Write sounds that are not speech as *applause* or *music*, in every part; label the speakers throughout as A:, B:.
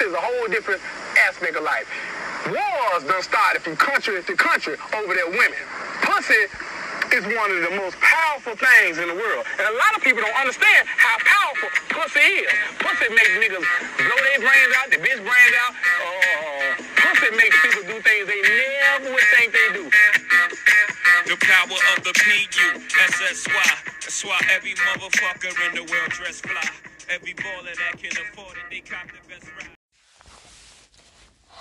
A: pussy is a whole different aspect of life. Wars done started from country to country over their women. Pussy is one of the most powerful things in the world. And a lot of people don't understand how powerful pussy is. Pussy makes niggas blow their brains out, their bitch brains out. Uh, pussy makes people do things they never would think they do.
B: The power of the P-U-S-S-Y. That's why every motherfucker in the world dress fly. Every baller that can afford it, they cop the best ride.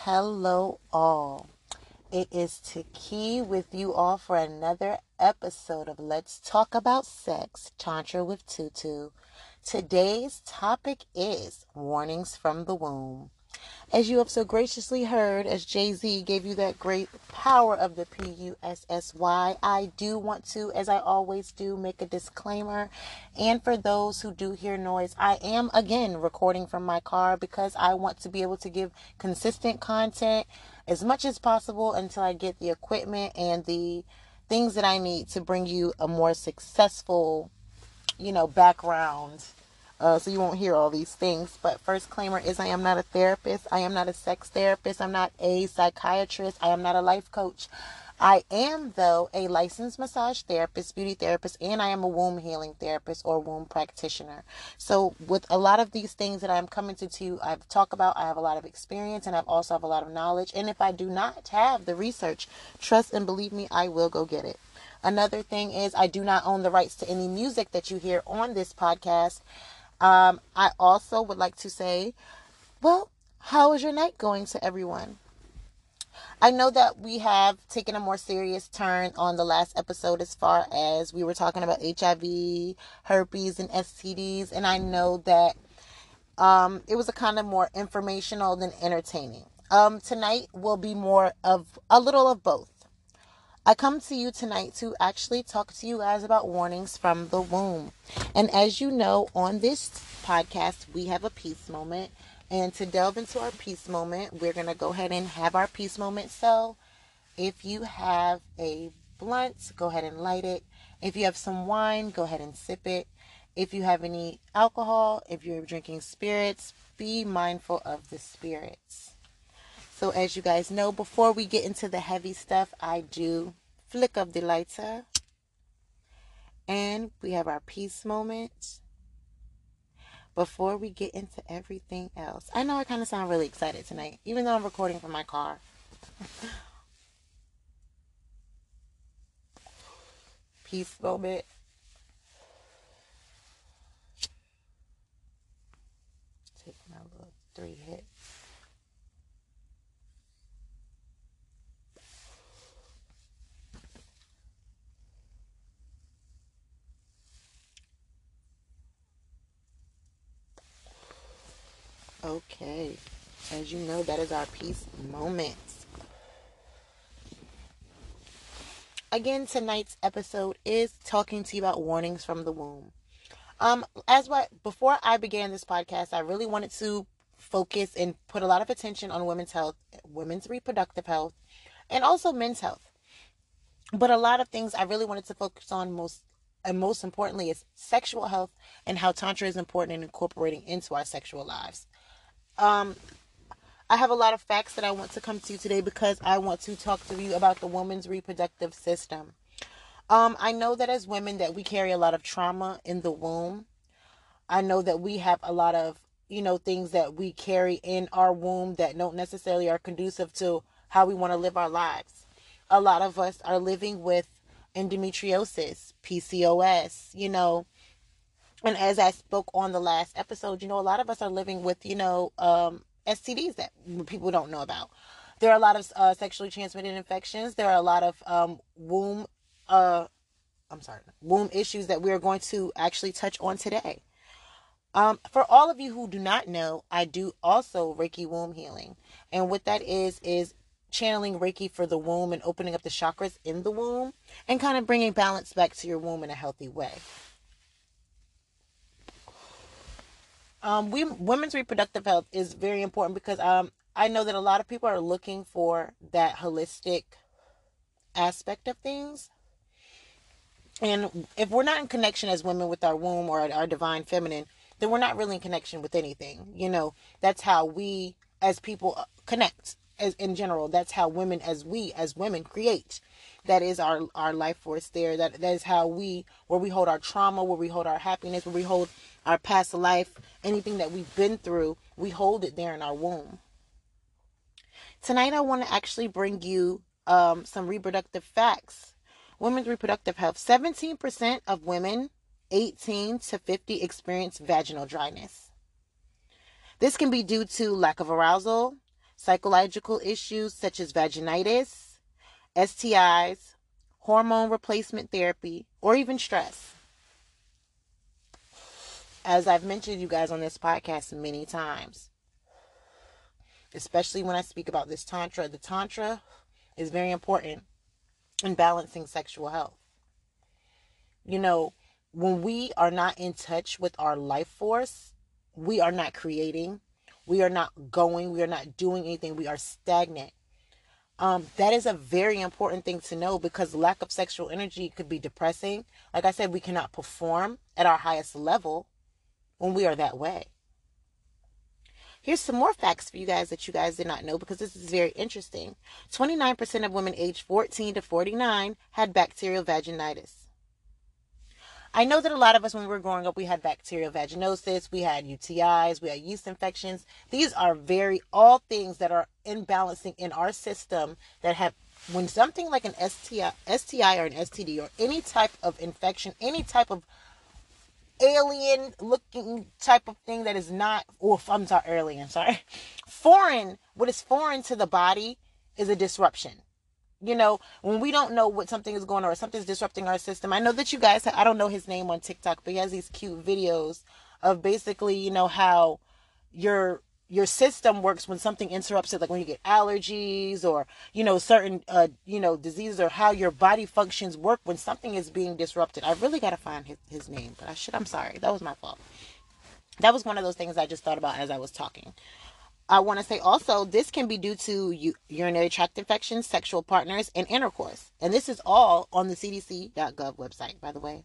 C: Hello, all. It is Taki with you all for another episode of Let's Talk About Sex, Tantra with Tutu. Today's topic is warnings from the womb. As you have so graciously heard, as Jay Z gave you that great power of the P U S S Y, I do want to, as I always do, make a disclaimer. And for those who do hear noise, I am again recording from my car because I want to be able to give consistent content as much as possible until I get the equipment and the things that I need to bring you a more successful, you know, background. Uh, so you won't hear all these things. But first claimer is I am not a therapist. I am not a sex therapist. I'm not a psychiatrist. I am not a life coach. I am, though, a licensed massage therapist, beauty therapist, and I am a womb healing therapist or womb practitioner. So, with a lot of these things that I'm coming to, to I've talked about, I have a lot of experience and I've also have a lot of knowledge. And if I do not have the research, trust and believe me, I will go get it. Another thing is, I do not own the rights to any music that you hear on this podcast. Um, I also would like to say, well, how is your night going to everyone? I know that we have taken a more serious turn on the last episode as far as we were talking about HIV, herpes, and STDs, and I know that um, it was a kind of more informational than entertaining. Um, tonight will be more of a little of both. I come to you tonight to actually talk to you guys about warnings from the womb. And as you know, on this podcast, we have a peace moment and to delve into our peace moment, we're going to go ahead and have our peace moment. So, if you have a blunt, go ahead and light it. If you have some wine, go ahead and sip it. If you have any alcohol, if you're drinking spirits, be mindful of the spirits. So, as you guys know, before we get into the heavy stuff, I do flick of the lighter. And we have our peace moment before we get into everything else. I know I kind of sound really excited tonight, even though I'm recording from my car. *laughs* Peace moment. Take my little three hits. Okay. As you know, that is our peace moments. Again, tonight's episode is talking to you about warnings from the womb. Um, as what before I began this podcast, I really wanted to focus and put a lot of attention on women's health, women's reproductive health, and also men's health. But a lot of things I really wanted to focus on most and most importantly is sexual health and how tantra is important in incorporating into our sexual lives. Um, I have a lot of facts that I want to come to you today because I want to talk to you about the woman's reproductive system. Um, I know that as women that we carry a lot of trauma in the womb. I know that we have a lot of, you know, things that we carry in our womb that don't necessarily are conducive to how we want to live our lives. A lot of us are living with endometriosis, PCOS, you know, and as I spoke on the last episode, you know, a lot of us are living with, you know, um, STDs that people don't know about. There are a lot of uh, sexually transmitted infections. There are a lot of um, womb, uh, I'm sorry, womb issues that we are going to actually touch on today. Um, for all of you who do not know, I do also Reiki womb healing, and what that is is channeling Reiki for the womb and opening up the chakras in the womb, and kind of bringing balance back to your womb in a healthy way. Um, we women's reproductive health is very important because um, I know that a lot of people are looking for that holistic aspect of things. And if we're not in connection as women with our womb or our divine feminine, then we're not really in connection with anything. You know, that's how we as people uh, connect as in general that's how women as we as women create that is our our life force there that that is how we where we hold our trauma where we hold our happiness where we hold our past life anything that we've been through we hold it there in our womb. Tonight i want to actually bring you um, some reproductive facts. Women's reproductive health 17% of women 18 to 50 experience vaginal dryness. This can be due to lack of arousal psychological issues such as vaginitis STIs, hormone replacement therapy, or even stress. As I've mentioned you guys on this podcast many times, especially when I speak about this Tantra, the Tantra is very important in balancing sexual health. You know, when we are not in touch with our life force, we are not creating, we are not going, we are not doing anything, we are stagnant. Um, that is a very important thing to know because lack of sexual energy could be depressing. Like I said, we cannot perform at our highest level when we are that way. Here's some more facts for you guys that you guys did not know because this is very interesting. 29% of women aged 14 to 49 had bacterial vaginitis. I know that a lot of us, when we were growing up, we had bacterial vaginosis, we had UTIs, we had yeast infections. These are very, all things that are imbalancing in our system that have, when something like an STI, STI or an STD or any type of infection, any type of alien looking type of thing that is not, or I'm sorry, alien, sorry, foreign, what is foreign to the body is a disruption you know, when we don't know what something is going on or something's disrupting our system. I know that you guys, I don't know his name on TikTok, but he has these cute videos of basically, you know, how your your system works when something interrupts it like when you get allergies or you know certain uh you know diseases or how your body functions work when something is being disrupted i really got to find his, his name but i should i'm sorry that was my fault that was one of those things i just thought about as i was talking I want to say also this can be due to urinary tract infections, sexual partners, and intercourse. And this is all on the CDC.gov website, by the way.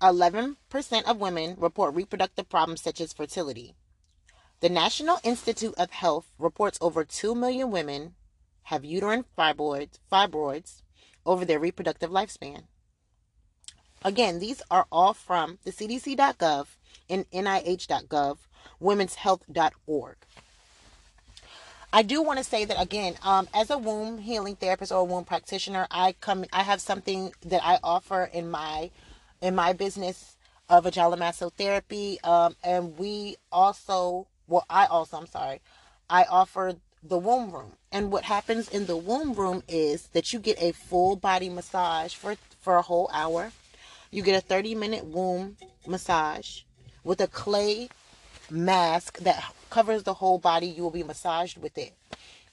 C: 11% of women report reproductive problems such as fertility. The National Institute of Health reports over 2 million women have uterine fibroids, fibroids over their reproductive lifespan. Again, these are all from the CDC.gov and NIH.gov womenshealth.org. I do want to say that again, um, as a womb healing therapist or a womb practitioner, I come, I have something that I offer in my, in my business of vaginal massotherapy, um, and we also, well, I also, I'm sorry, I offer the womb room. And what happens in the womb room is that you get a full body massage for for a whole hour. You get a 30 minute womb massage with a clay mask that covers the whole body. You will be massaged with it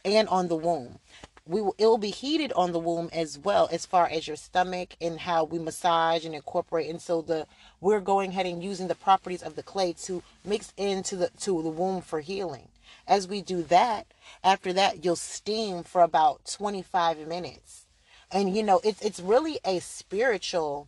C: and on the womb. We will, it will be heated on the womb as well as far as your stomach and how we massage and incorporate. And so the we're going ahead and using the properties of the clay to mix into the to the womb for healing. As we do that, after that you'll steam for about 25 minutes. And you know, it's it's really a spiritual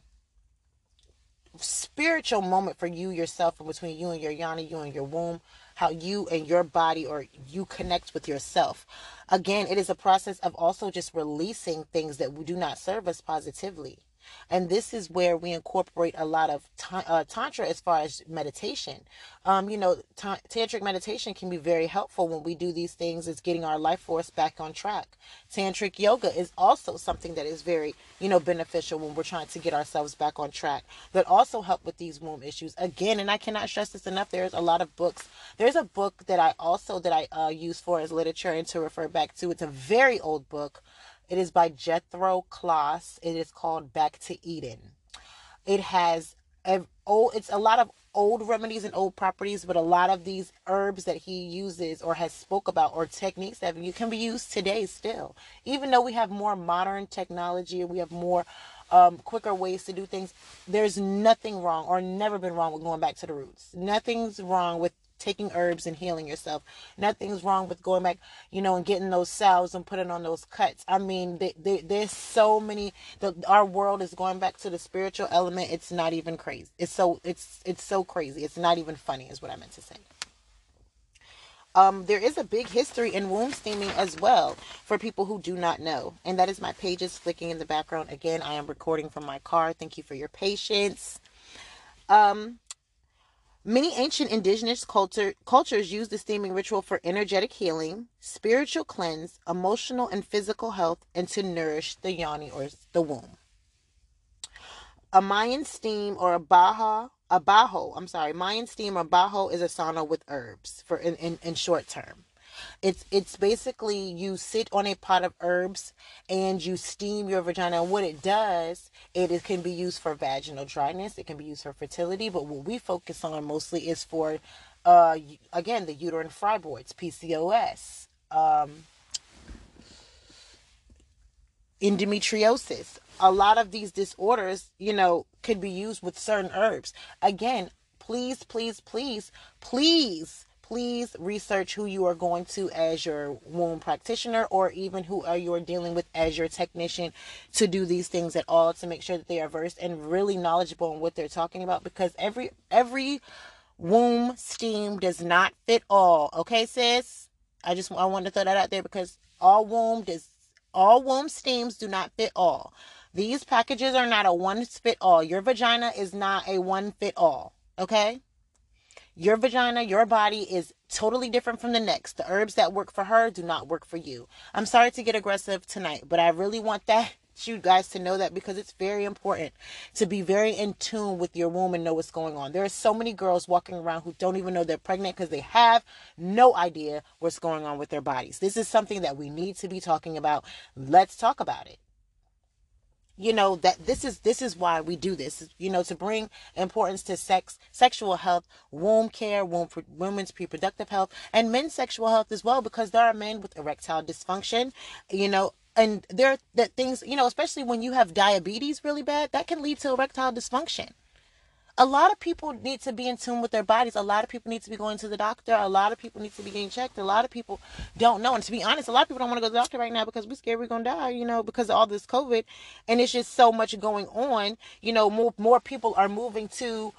C: spiritual moment for you yourself and between you and your yoni, you and your womb, how you and your body or you connect with yourself. Again, it is a process of also just releasing things that do not serve us positively. And this is where we incorporate a lot of uh, tantra as far as meditation. Um, you know, t- tantric meditation can be very helpful when we do these things. It's getting our life force back on track. Tantric yoga is also something that is very, you know, beneficial when we're trying to get ourselves back on track. That also help with these womb issues. Again, and I cannot stress this enough. There's a lot of books. There's a book that I also that I uh, use for as literature and to refer back to. It's a very old book it is by Jethro Kloss. It is called Back to Eden. It has a old, it's a lot of old remedies and old properties, but a lot of these herbs that he uses or has spoke about or techniques that you can be used today still. Even though we have more modern technology and we have more um, quicker ways to do things, there's nothing wrong or never been wrong with going back to the roots. Nothing's wrong with taking herbs and healing yourself. Nothing's wrong with going back, you know, and getting those salves and putting on those cuts. I mean, they, they, there's so many. The, our world is going back to the spiritual element. It's not even crazy. It's so it's it's so crazy. It's not even funny, is what I meant to say. Um, there is a big history in womb steaming as well for people who do not know. And that is my pages flicking in the background. Again, I am recording from my car. Thank you for your patience. Um, many ancient indigenous culture, cultures use the steaming ritual for energetic healing, spiritual cleanse, emotional and physical health, and to nourish the yoni or the womb. A Mayan steam or a baja a bajo, I'm sorry, Mayan steam or bajo is a sauna with herbs for in, in, in short term. It's it's basically you sit on a pot of herbs and you steam your vagina. And what it does, it, it can be used for vaginal dryness. It can be used for fertility. But what we focus on mostly is for, uh, again, the uterine fibroids, PCOS, um, endometriosis. A lot of these disorders, you know, could be used with certain herbs. Again, please, please, please, please, please research who you are going to as your womb practitioner or even who are you are dealing with as your technician to do these things at all to make sure that they are versed and really knowledgeable in what they're talking about because every every womb steam does not fit all. Okay, sis? I just I want to throw that out there because all womb does all womb steams do not fit all. These packages are not a one fit all. Your vagina is not a one fit all. Okay? Your vagina, your body is totally different from the next. The herbs that work for her do not work for you. I'm sorry to get aggressive tonight, but I really want that you guys to know that because it's very important to be very in tune with your womb and know what's going on. There are so many girls walking around who don't even know they're pregnant because they have no idea what's going on with their bodies. This is something that we need to be talking about. Let's talk about it you know that this is this is why we do this you know to bring importance to sex sexual health womb care womb women's reproductive health and men's sexual health as well because there are men with erectile dysfunction you know and there that things you know especially when you have diabetes really bad that can lead to erectile dysfunction a lot of people need to be in tune with their bodies. A lot of people need to be going to the doctor. A lot of people need to be getting checked. A lot of people don't know. And to be honest, a lot of people don't want to go to the doctor right now because we're scared we're gonna die, you know, because of all this COVID. And it's just so much going on. You know, more more people are moving to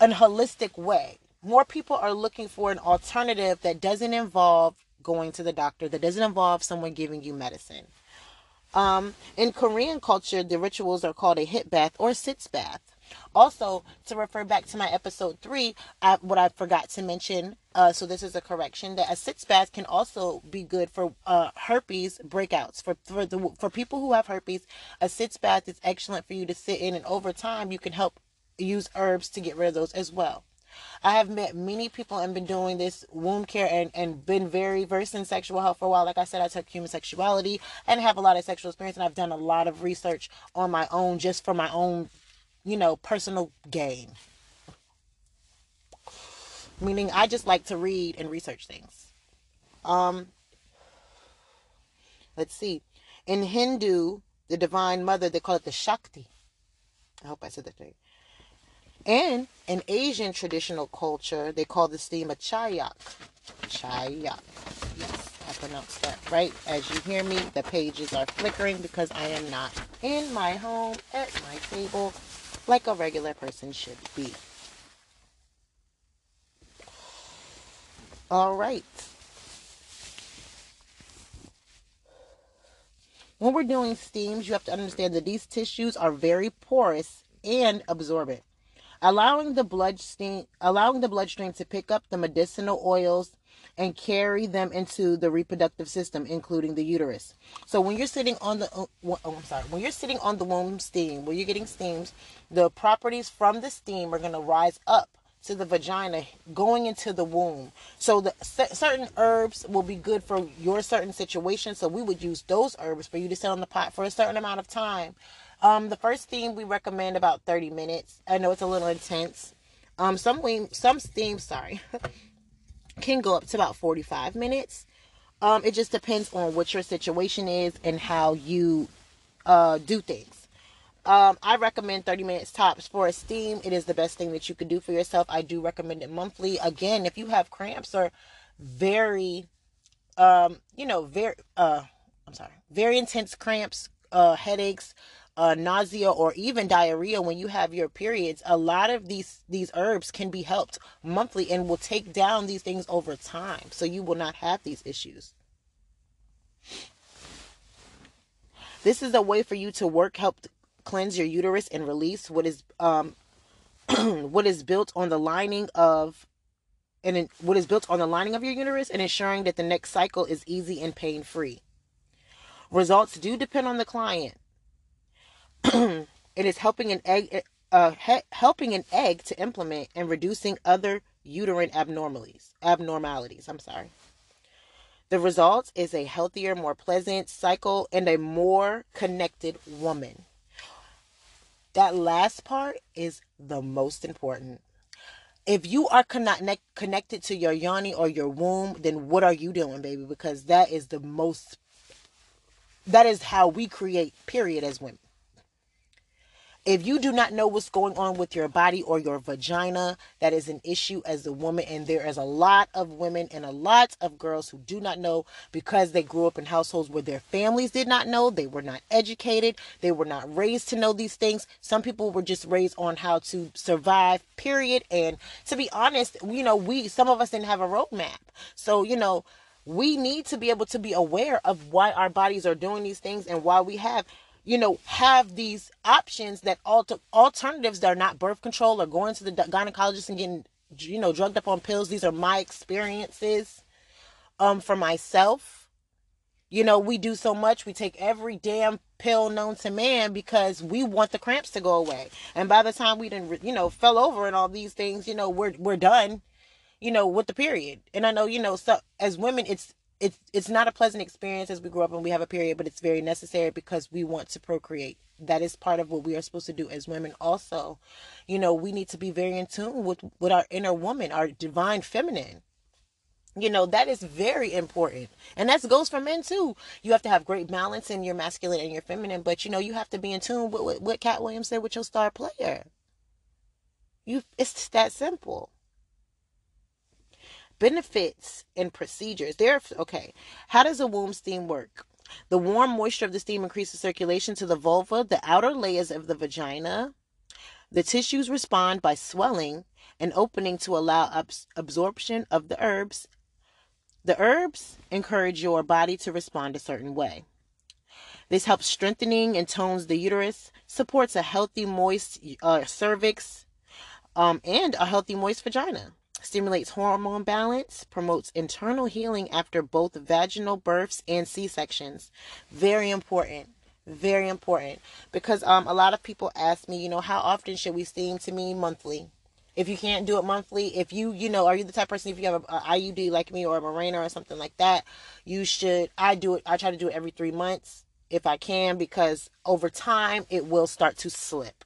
C: an holistic way. More people are looking for an alternative that doesn't involve going to the doctor, that doesn't involve someone giving you medicine. Um, in Korean culture, the rituals are called a hit bath or sitz bath. Also, to refer back to my episode three, I, what I forgot to mention, uh, so this is a correction, that a sitz bath can also be good for uh, herpes breakouts. For for the for people who have herpes, a sitz bath is excellent for you to sit in, and over time, you can help use herbs to get rid of those as well. I have met many people and been doing this womb care and, and been very versed in sexual health for a while. Like I said, I took human sexuality and have a lot of sexual experience, and I've done a lot of research on my own just for my own you know, personal gain. Meaning I just like to read and research things. Um let's see. In Hindu, the divine mother, they call it the Shakti. I hope I said that right. And in Asian traditional culture, they call the steam a chayak. Chayak. Yes, I pronounced that right. As you hear me, the pages are flickering because I am not in my home at my table like a regular person should be. All right. When we're doing steams, you have to understand that these tissues are very porous and absorbent, allowing the bloodstream allowing the bloodstream to pick up the medicinal oils and carry them into the reproductive system, including the uterus. So when you're sitting on the oh, oh, I'm sorry, when you're sitting on the womb steam, when you're getting steams, the properties from the steam are going to rise up to the vagina going into the womb. So the certain herbs will be good for your certain situation. So we would use those herbs for you to sit on the pot for a certain amount of time. Um, the first steam we recommend about 30 minutes. I know it's a little intense. Um, some some steam, sorry, *laughs* can go up to about 45 minutes. Um, it just depends on what your situation is and how you uh, do things. Um, I recommend 30 minutes tops for a steam. It is the best thing that you could do for yourself. I do recommend it monthly. Again, if you have cramps or very, um, you know, very, uh, I'm sorry, very intense cramps, uh, headaches, uh, nausea or even diarrhea when you have your periods, a lot of these these herbs can be helped monthly and will take down these things over time, so you will not have these issues. This is a way for you to work help cleanse your uterus and release what is um *clears throat* what is built on the lining of and what is built on the lining of your uterus and ensuring that the next cycle is easy and pain free. Results do depend on the client. It is helping an egg uh, he- helping an egg to implement and reducing other uterine abnormalities. Abnormalities, I'm sorry. The result is a healthier, more pleasant cycle and a more connected woman. That last part is the most important. If you are connect, connected to your yoni or your womb, then what are you doing, baby? Because that is the most, that is how we create, period, as women. If you do not know what's going on with your body or your vagina, that is an issue as a woman. And there is a lot of women and a lot of girls who do not know because they grew up in households where their families did not know. They were not educated. They were not raised to know these things. Some people were just raised on how to survive, period. And to be honest, you know, we, some of us didn't have a roadmap. So, you know, we need to be able to be aware of why our bodies are doing these things and why we have you know, have these options that alter alternatives that are not birth control or going to the gynecologist and getting, you know, drugged up on pills. These are my experiences um, for myself. You know, we do so much. We take every damn pill known to man because we want the cramps to go away. And by the time we didn't, you know, fell over and all these things, you know, we're we're done. You know, with the period. And I know, you know, so as women, it's it's it's not a pleasant experience as we grow up and we have a period, but it's very necessary because we want to procreate. That is part of what we are supposed to do as women. Also, you know, we need to be very in tune with with our inner woman, our divine feminine. You know, that is very important. And that goes for men too. You have to have great balance in your masculine and your feminine, but you know, you have to be in tune with what Katt Williams said with your star player. You it's that simple benefits and procedures. There, okay. How does a womb steam work? The warm moisture of the steam increases circulation to the vulva, the outer layers of the vagina. The tissues respond by swelling and opening to allow abs- absorption of the herbs. The herbs encourage your body to respond a certain way. This helps strengthening and tones the uterus, supports a healthy, moist uh, cervix, um, and a healthy, moist vagina stimulates hormone balance, promotes internal healing after both vaginal births and C-sections. Very important. Very important because um a lot of people ask me, you know, how often should we steam to me monthly? If you can't do it monthly, if you, you know, are you the type person if you have a, IUD like me or a Mirena or something like that, you should I do it I try to do it every 3 months if I can because over time it will start to slip.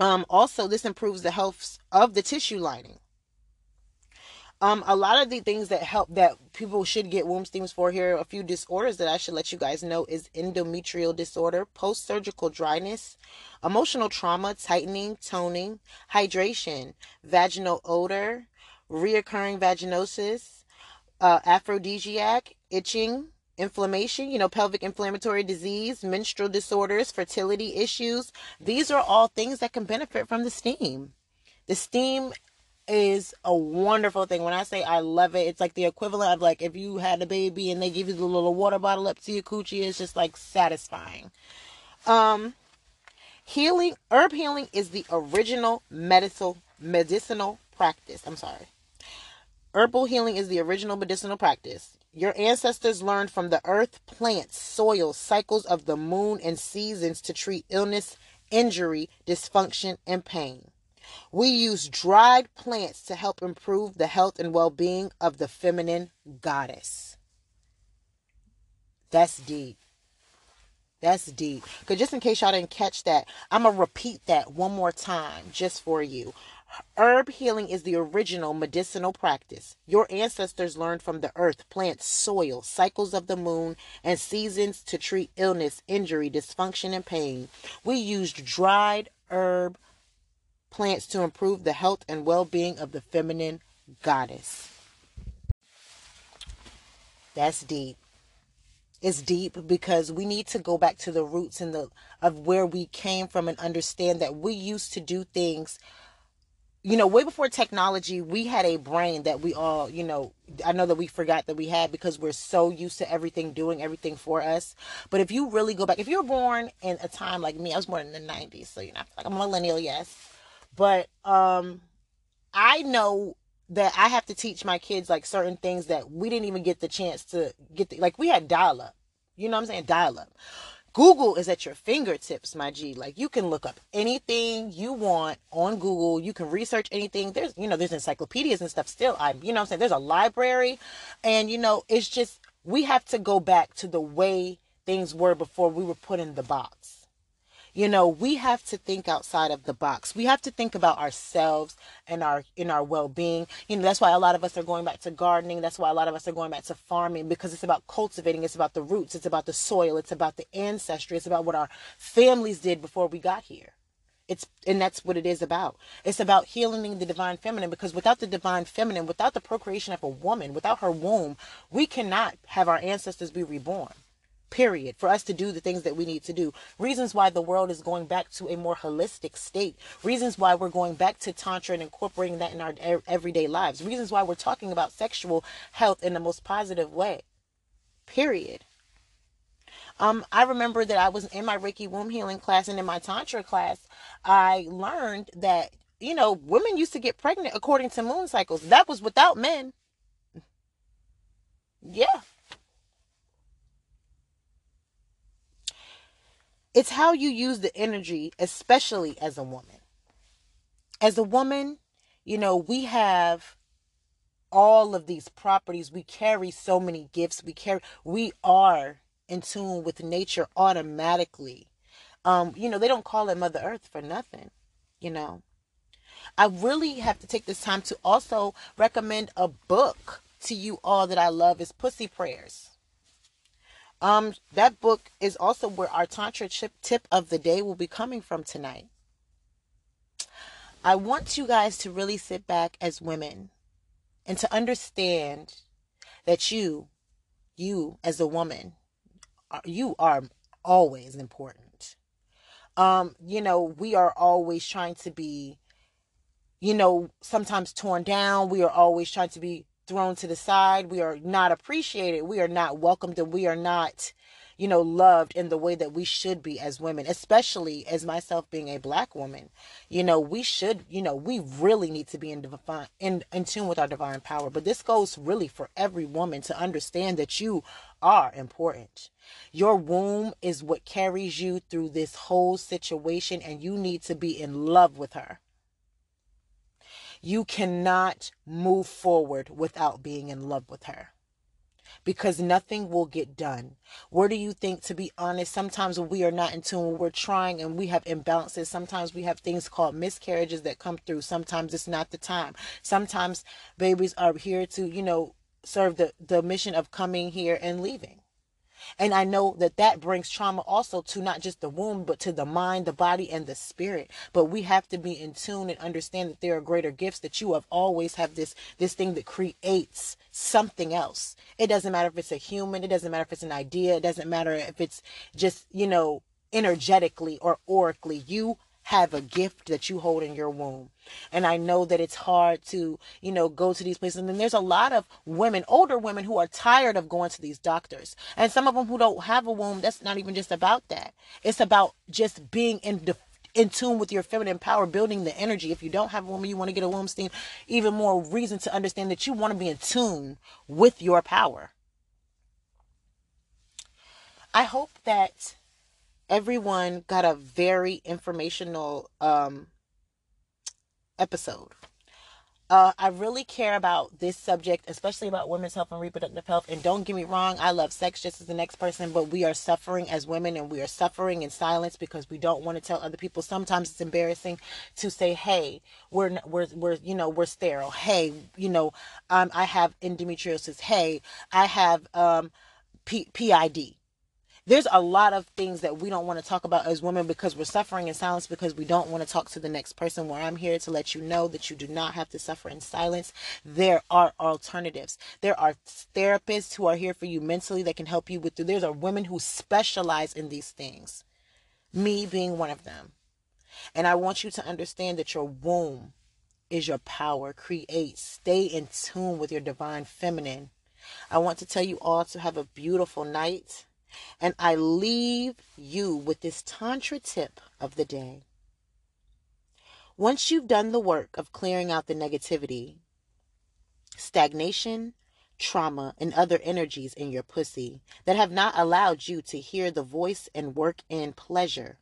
C: Um, also, this improves the health of the tissue lining. Um, a lot of the things that help that people should get womb steams for here, a few disorders that I should let you guys know is endometrial disorder, post surgical dryness, emotional trauma, tightening, toning, hydration, vaginal odor, reoccurring vaginosis, uh, aphrodisiac, itching, inflammation, you know, pelvic inflammatory disease, menstrual disorders, fertility issues. These are all things that can benefit from the steam. The steam is a wonderful thing. When I say I love it, it's like the equivalent of like if you had a baby and they give you the little water bottle up to your coochie. It's just like satisfying. Um, healing, herb healing is the original medical medicinal practice. I'm sorry. Herbal healing is the original medicinal practice. Your ancestors learned from the earth, plants, soil, cycles of the moon, and seasons to treat illness, injury, dysfunction, and pain. We use dried plants to help improve the health and well being of the feminine goddess. That's deep. That's deep. Because just in case y'all didn't catch that, I'm going to repeat that one more time just for you. Herb healing is the original medicinal practice. Your ancestors learned from the earth, plants, soil, cycles of the moon, and seasons to treat illness, injury, dysfunction, and pain. We used dried herb plants to improve the health and well being of the feminine goddess. That's deep. It's deep because we need to go back to the roots and the of where we came from and understand that we used to do things you know, way before technology, we had a brain that we all, you know, I know that we forgot that we had because we're so used to everything doing everything for us. But if you really go back, if you were born in a time like me, I was born in the 90s, so you know, like I'm a millennial, yes. But um I know that I have to teach my kids like certain things that we didn't even get the chance to get the, like we had dial up. You know what I'm saying? Dial up. Google is at your fingertips, my G. Like you can look up anything you want on Google. You can research anything. There's, you know, there's encyclopedias and stuff still. I, you know I'm saying? There's a library. And, you know, it's just, we have to go back to the way things were before we were put in the box. You know, we have to think outside of the box. We have to think about ourselves and our in our well-being. You know, that's why a lot of us are going back to gardening. That's why a lot of us are going back to farming because it's about cultivating, it's about the roots, it's about the soil, it's about the ancestry, it's about what our families did before we got here. It's and that's what it is about. It's about healing the divine feminine because without the divine feminine, without the procreation of a woman, without her womb, we cannot have our ancestors be reborn period for us to do the things that we need to do reasons why the world is going back to a more holistic state reasons why we're going back to tantra and incorporating that in our everyday lives reasons why we're talking about sexual health in the most positive way period um, I remember that I was in my Reiki womb healing class and in my Tantra class, I learned that, you know, women used to get pregnant according to moon cycles. That was without men. Yeah. It's how you use the energy, especially as a woman. As a woman, you know, we have all of these properties. We carry so many gifts. We carry, we are in tune with nature automatically. Um, you know, they don't call it Mother Earth for nothing, you know. I really have to take this time to also recommend a book to you all that I love is Pussy Prayers. Um, that book is also where our tantra chip tip of the day will be coming from tonight. I want you guys to really sit back as women and to understand that you, you as a woman, you are always important. Um, you know, we are always trying to be, you know, sometimes torn down. We are always trying to be thrown to the side. We are not appreciated. We are not welcomed and we are not, you know, loved in the way that we should be as women, especially as myself being a black woman. You know, we should, you know, we really need to be in in, in tune with our divine power. But this goes really for every woman to understand that you are important. Your womb is what carries you through this whole situation and you need to be in love with her. You cannot move forward without being in love with her because nothing will get done. Where do you think, to be honest, sometimes we are not in tune, we're trying and we have imbalances, sometimes we have things called miscarriages that come through. Sometimes it's not the time. Sometimes babies are here to, you know, serve the, the mission of coming here and leaving. And I know that that brings trauma also to not just the womb, but to the mind, the body, and the spirit. But we have to be in tune and understand that there are greater gifts that you have always have this, this thing that creates something else. It doesn't matter if it's a human. It doesn't matter if it's an idea. It doesn't matter if it's just, you know, energetically or oracally. You have a gift that you hold in your womb. And I know that it's hard to, you know, go to these places. And then there's a lot of women, older women, who are tired of going to these doctors. And some of them who don't have a womb, that's not even just about that. It's about just being in the in tune with your feminine power, building the energy. If you don't have a woman, you want to get a womb steam, even more reason to understand that you want to be in tune with your power. I hope that everyone got a very informational um, episode. Uh, I really care about this subject, especially about women's health and reproductive health. And don't get me wrong, I love sex just as the next person, but we are suffering as women and we are suffering in silence because we don't want to tell other people. Sometimes it's embarrassing to say, "Hey, we're we're we're you know we're sterile. Hey, you know, um, I have endometriosis. Hey, I have um, P- PID." There's a lot of things that we don't want to talk about as women because we're suffering in silence because we don't want to talk to the next person. Where i'm here to let you know that you do not have to suffer in silence. There are alternatives. There are therapists who are here for you mentally that can help you with there's are women who specialize in these things. Me being one of them. And i want you to understand that your womb is your power. Create stay in tune with your divine feminine. I want to tell you all to have a beautiful night and I leave you with this Tantra tip of the day. Once you've done the work of clearing out the negativity, stagnation, trauma, and other energies in your pussy that have not allowed you to hear the voice and work in pleasure,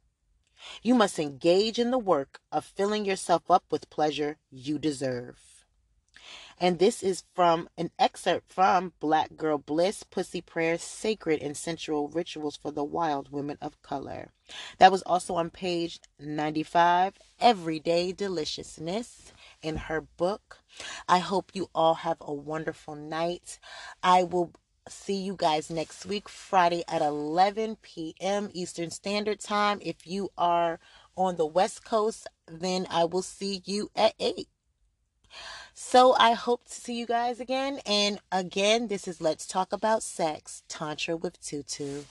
C: you must engage in the work of filling yourself up with pleasure you deserve. And this is from an excerpt from Black Girl Bliss Pussy Prayers Sacred and Sensual Rituals for the Wild Women of Color. That was also on page 95, Everyday Deliciousness, in her book. I hope you all have a wonderful night. I will see you guys next week, Friday at 11 p.m. Eastern Standard Time. If you are on the West Coast, then I will see you at 8. So I hope to see you guys again. And again, this is Let's Talk About Sex, Tantra with Tutu.